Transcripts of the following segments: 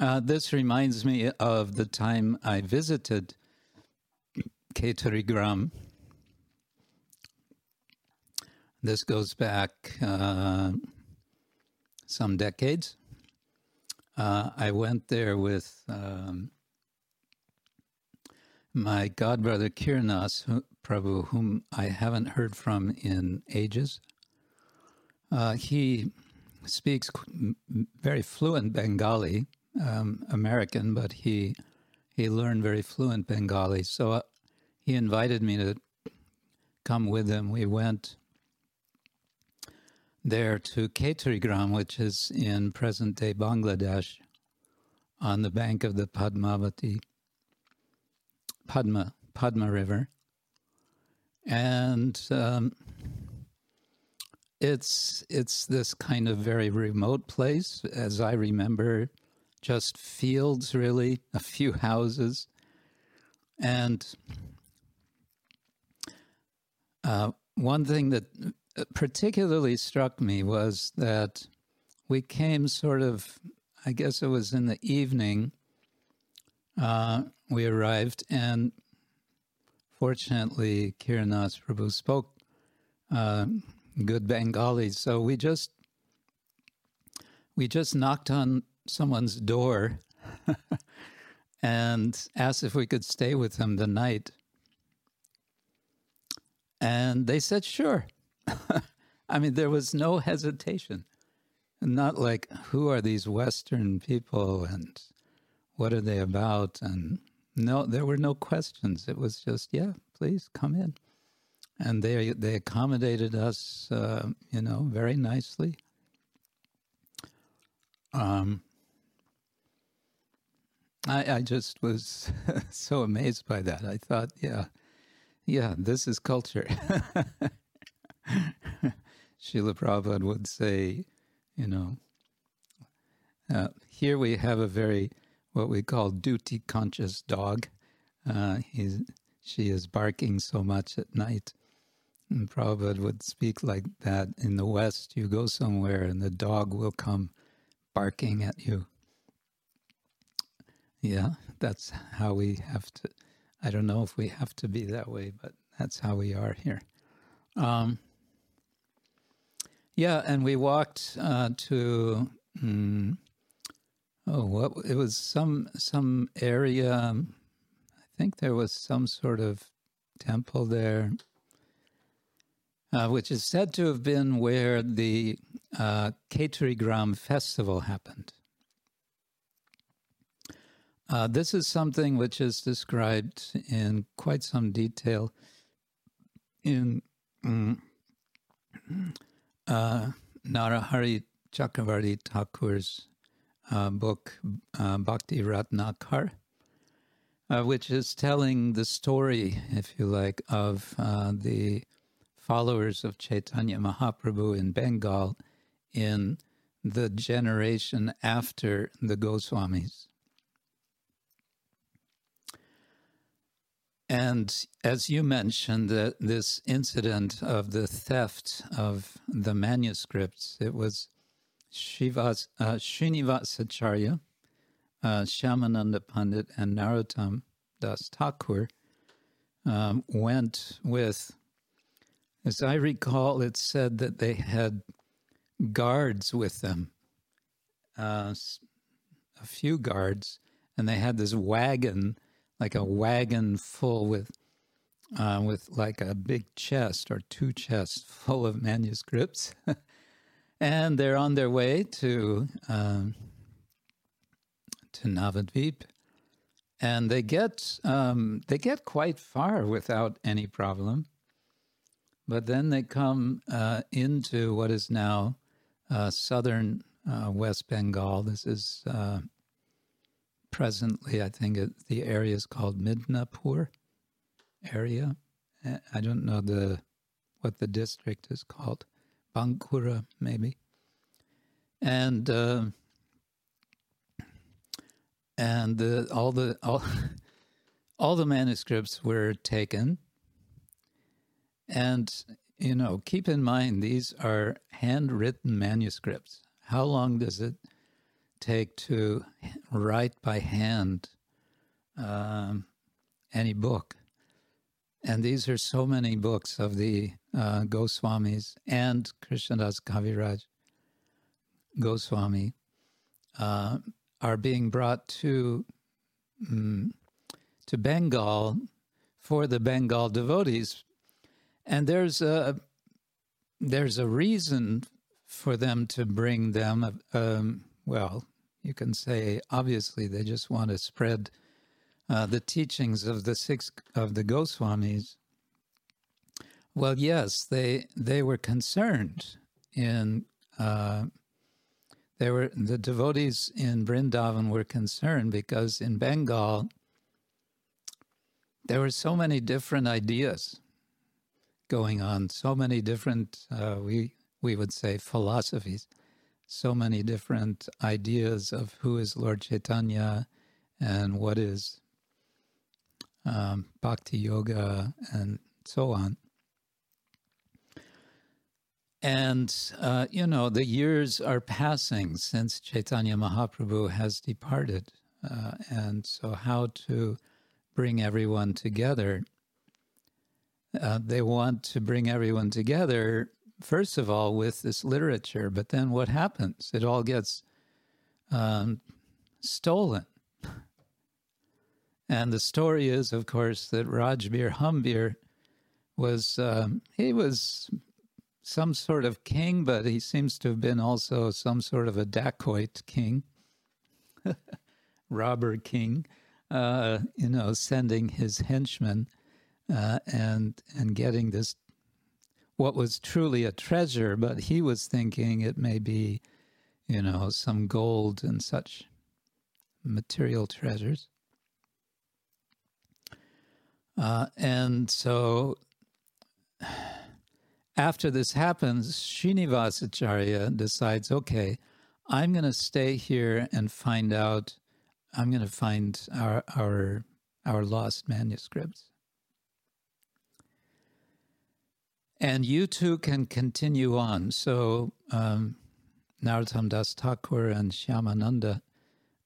Uh, this reminds me of the time I visited Ketarigram. This goes back uh, some decades. Uh, I went there with um, my godbrother Kirnas Prabhu, whom I haven't heard from in ages. Uh, he speaks very fluent Bengali, um, American, but he he learned very fluent Bengali. So uh, he invited me to come with him. We went there to Ketarigram, which is in present day Bangladesh, on the bank of the Padmavati, Padma, Padma River. And um, it's it's this kind of very remote place, as I remember, just fields really, a few houses, and uh, one thing that particularly struck me was that we came sort of, I guess it was in the evening, uh, we arrived, and fortunately, Kiranas Prabhu spoke uh, good Bengali, so we just we just knocked on someone's door and asked if we could stay with them the night. And they said, sure. I mean, there was no hesitation. Not like, who are these Western people and what are they about? And no, there were no questions. It was just, yeah, please come in. And they they accommodated us, uh, you know, very nicely. Um, I, I just was so amazed by that. I thought, yeah, yeah, this is culture. Srila Prabhupada would say, you know, uh, here we have a very, what we call duty conscious dog. Uh, he's, she is barking so much at night. And Prabhupada would speak like that. In the West, you go somewhere and the dog will come barking at you. Yeah, that's how we have to. I don't know if we have to be that way, but that's how we are here. Um, yeah, and we walked uh, to mm, oh, what it was some some area. Um, I think there was some sort of temple there, uh, which is said to have been where the uh, festival happened. Uh, this is something which is described in quite some detail in. Mm, uh, Narahari Chakravarti Thakur's uh, book, uh, Bhakti Ratnakar, uh, which is telling the story, if you like, of uh, the followers of Chaitanya Mahaprabhu in Bengal in the generation after the Goswamis. And as you mentioned, that this incident of the theft of the manuscripts, it was Shivas, uh, Srinivasacharya, uh, Shyamananda Pandit, and Narottam Das Thakur um, went with, as I recall, it said that they had guards with them, uh, a few guards, and they had this wagon like a wagon full with uh, with like a big chest or two chests full of manuscripts, and they're on their way to um, to Navadvip, and they get um, they get quite far without any problem, but then they come uh, into what is now uh, southern uh, West Bengal. This is uh, presently, I think it, the area is called Midnapur area. I don't know the what the district is called, Bankura maybe, and uh, and the, all the all all the manuscripts were taken, and you know keep in mind these are handwritten manuscripts. How long does it take to write by hand um, any book. And these are so many books of the uh, Goswamis and Krishnadas Kaviraj Goswami uh, are being brought to um, to Bengal for the Bengal devotees, and there's a there's a reason for them to bring them. Um, well, you can say obviously they just want to spread uh, the teachings of the six of the Goswamis. Well, yes, they they were concerned in uh, they were the devotees in Brindavan were concerned because in Bengal there were so many different ideas going on, so many different uh, we we would say philosophies, so many different ideas of who is Lord Chaitanya and what is um, bhakti yoga and so on. And, uh, you know, the years are passing since Chaitanya Mahaprabhu has departed. Uh, and so, how to bring everyone together? Uh, they want to bring everyone together, first of all, with this literature, but then what happens? It all gets um, stolen. And the story is, of course, that Rajbir Hambir was, um, he was some sort of king, but he seems to have been also some sort of a dacoit king, robber king, uh, you know, sending his henchmen uh, and and getting this what was truly a treasure, but he was thinking it may be, you know, some gold and such material treasures. Uh, and so after this happens, Srinivasacharya decides, okay, I'm going to stay here and find out. I'm going to find our our our lost manuscripts. And you two can continue on. So um, Narottam Das Thakur and Shyamananda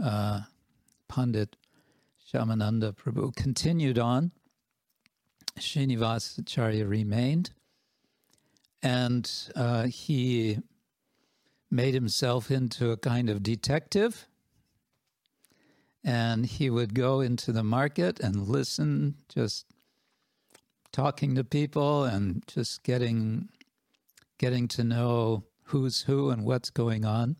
uh, Pandit Shyamananda Prabhu continued on. Srinivasacharya remained and uh, he made himself into a kind of detective. And he would go into the market and listen, just talking to people and just getting getting to know who's who and what's going on.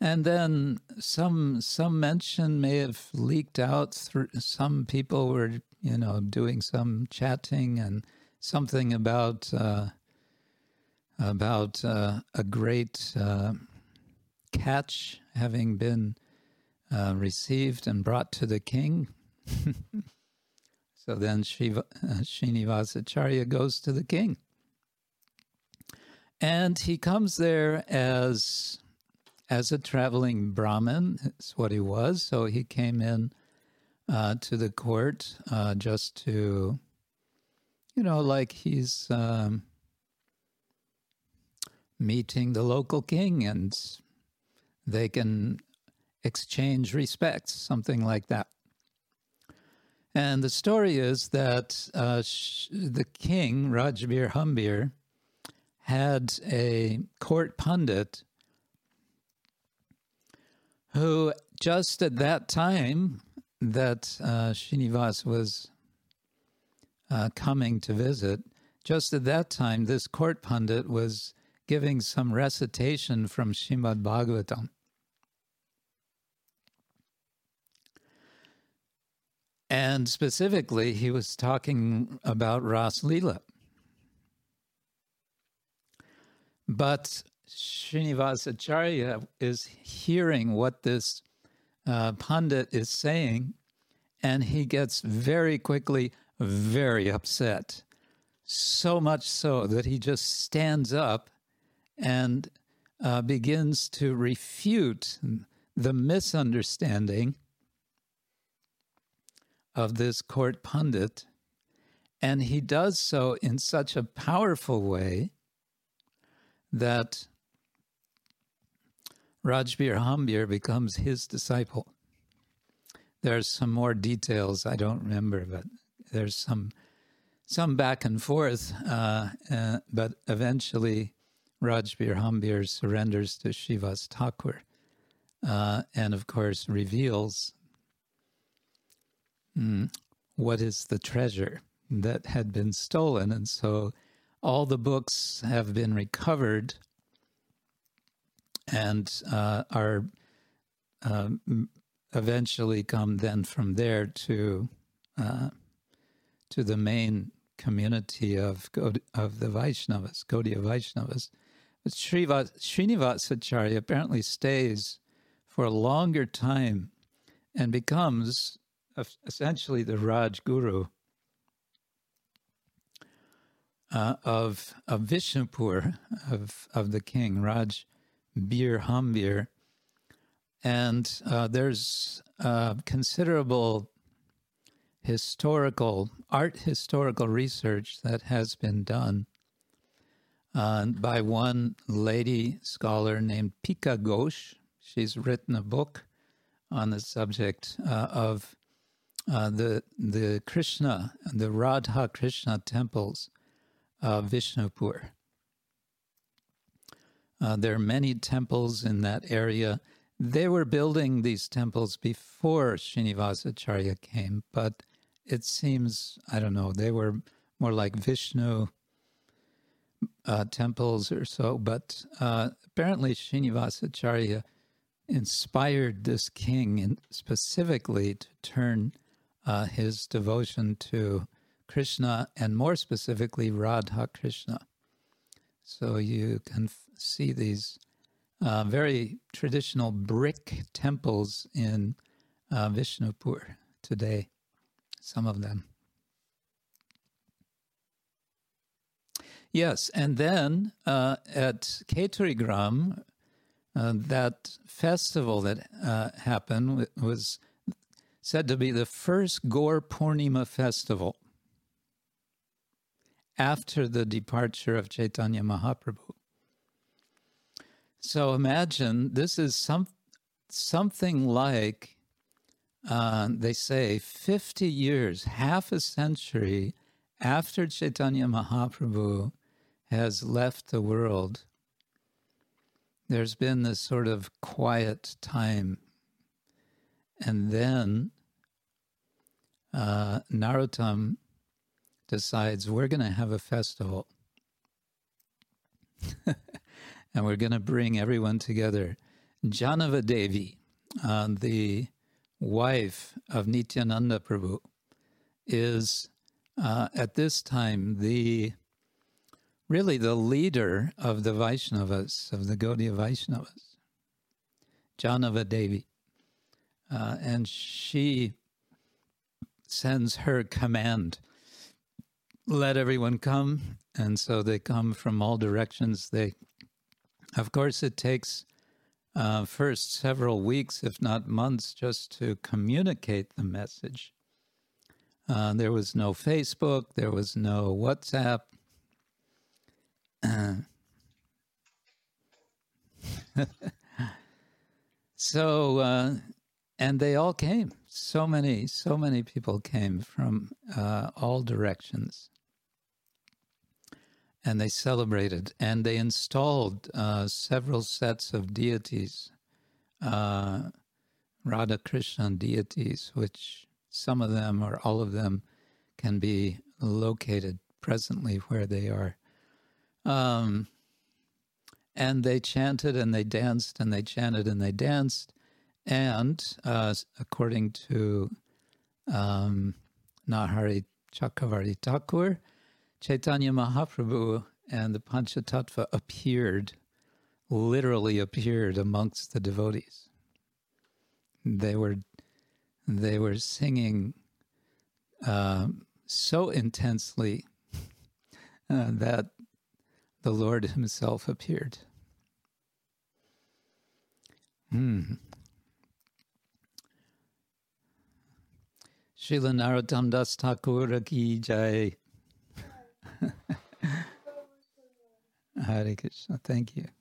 And then some some mention may have leaked out through some people were, you know, doing some chatting and something about uh, about uh, a great uh, catch having been uh, received and brought to the king. so then Shiva, Srinivasacharya goes to the king. And he comes there as as a traveling Brahmin. That's what he was. So he came in uh, to the court uh, just to you know, like he's um, meeting the local king and they can exchange respects, something like that. And the story is that uh, sh- the king, Rajbir Hambir, had a court pundit who, just at that time that uh, Srinivas was uh, coming to visit. Just at that time, this court pundit was giving some recitation from Shrimad Bhagavatam. And specifically, he was talking about Ras Leela. But Srinivasacharya is hearing what this uh, pundit is saying, and he gets very quickly very upset. So much so that he just stands up and uh, begins to refute the misunderstanding of this court pundit. And he does so in such a powerful way that Rajbir Hambir becomes his disciple. There's some more details I don't remember, but there's some some back and forth. Uh, uh, but eventually, Rajbir Hambir surrenders to Srivas Thakur, uh, and of course reveals mm, what is the treasure that had been stolen, and so all the books have been recovered and uh, are um, eventually come then from there to uh, to the main community of of the Vaishnavas, Gaudiya Vaishnavas. But Srinivasacharya apparently stays for a longer time and becomes essentially the Raj Guru uh, of of Vishnupur of of the king Raj Bir Hambir, and uh, there's uh, considerable historical art historical research that has been done uh, by one lady scholar named Pika Ghosh. She's written a book on the subject uh, of uh, the the Krishna, the Radha Krishna temples of Vishnupur. Uh, there are many temples in that area. They were building these temples before Srinivasacharya came, but it seems, I don't know, they were more like Vishnu uh, temples or so. But uh, apparently, Srinivasacharya inspired this king in, specifically to turn uh, his devotion to Krishna and more specifically Radha Krishna. So you can f- see these uh, very traditional brick temples in uh, Vishnupur today, some of them. Yes, and then uh, at Keturigram, uh, that festival that uh, happened was said to be the first Gaur Purnima festival after the departure of Chaitanya Mahaprabhu. So imagine this is some something like uh, they say 50 years, half a century after Chaitanya Mahaprabhu has left the world. There's been this sort of quiet time. And then uh, Narottam decides we're going to have a festival. and we're going to bring everyone together. Jahnava Devi, uh, the wife of Nityananda Prabhu, is uh, at this time the really the leader of the Vaishnavas, of the Gaudiya Vaishnavas, Jahnava Devi. Uh, and she sends her command let everyone come. And so they come from all directions. They, of course, it takes uh, first several weeks, if not months, just to communicate the message. Uh, there was no Facebook, there was no WhatsApp. so, uh, and they all came. So many, so many people came from uh, all directions and they celebrated and they installed uh, several sets of deities, uh, Radha Krishna deities, which some of them or all of them can be located presently where they are. Um, and they chanted and they danced and they chanted and they danced. And uh, according to um, Narahari Chakravarti Thakur, Chaitanya Mahaprabhu and the Panchatattva appeared, literally appeared amongst the devotees. They were, they were singing uh, so intensely uh, that the Lord Himself appeared. Hmm. Srila Narottam Das Thakur ki jai. Hare Krishna. Thank you.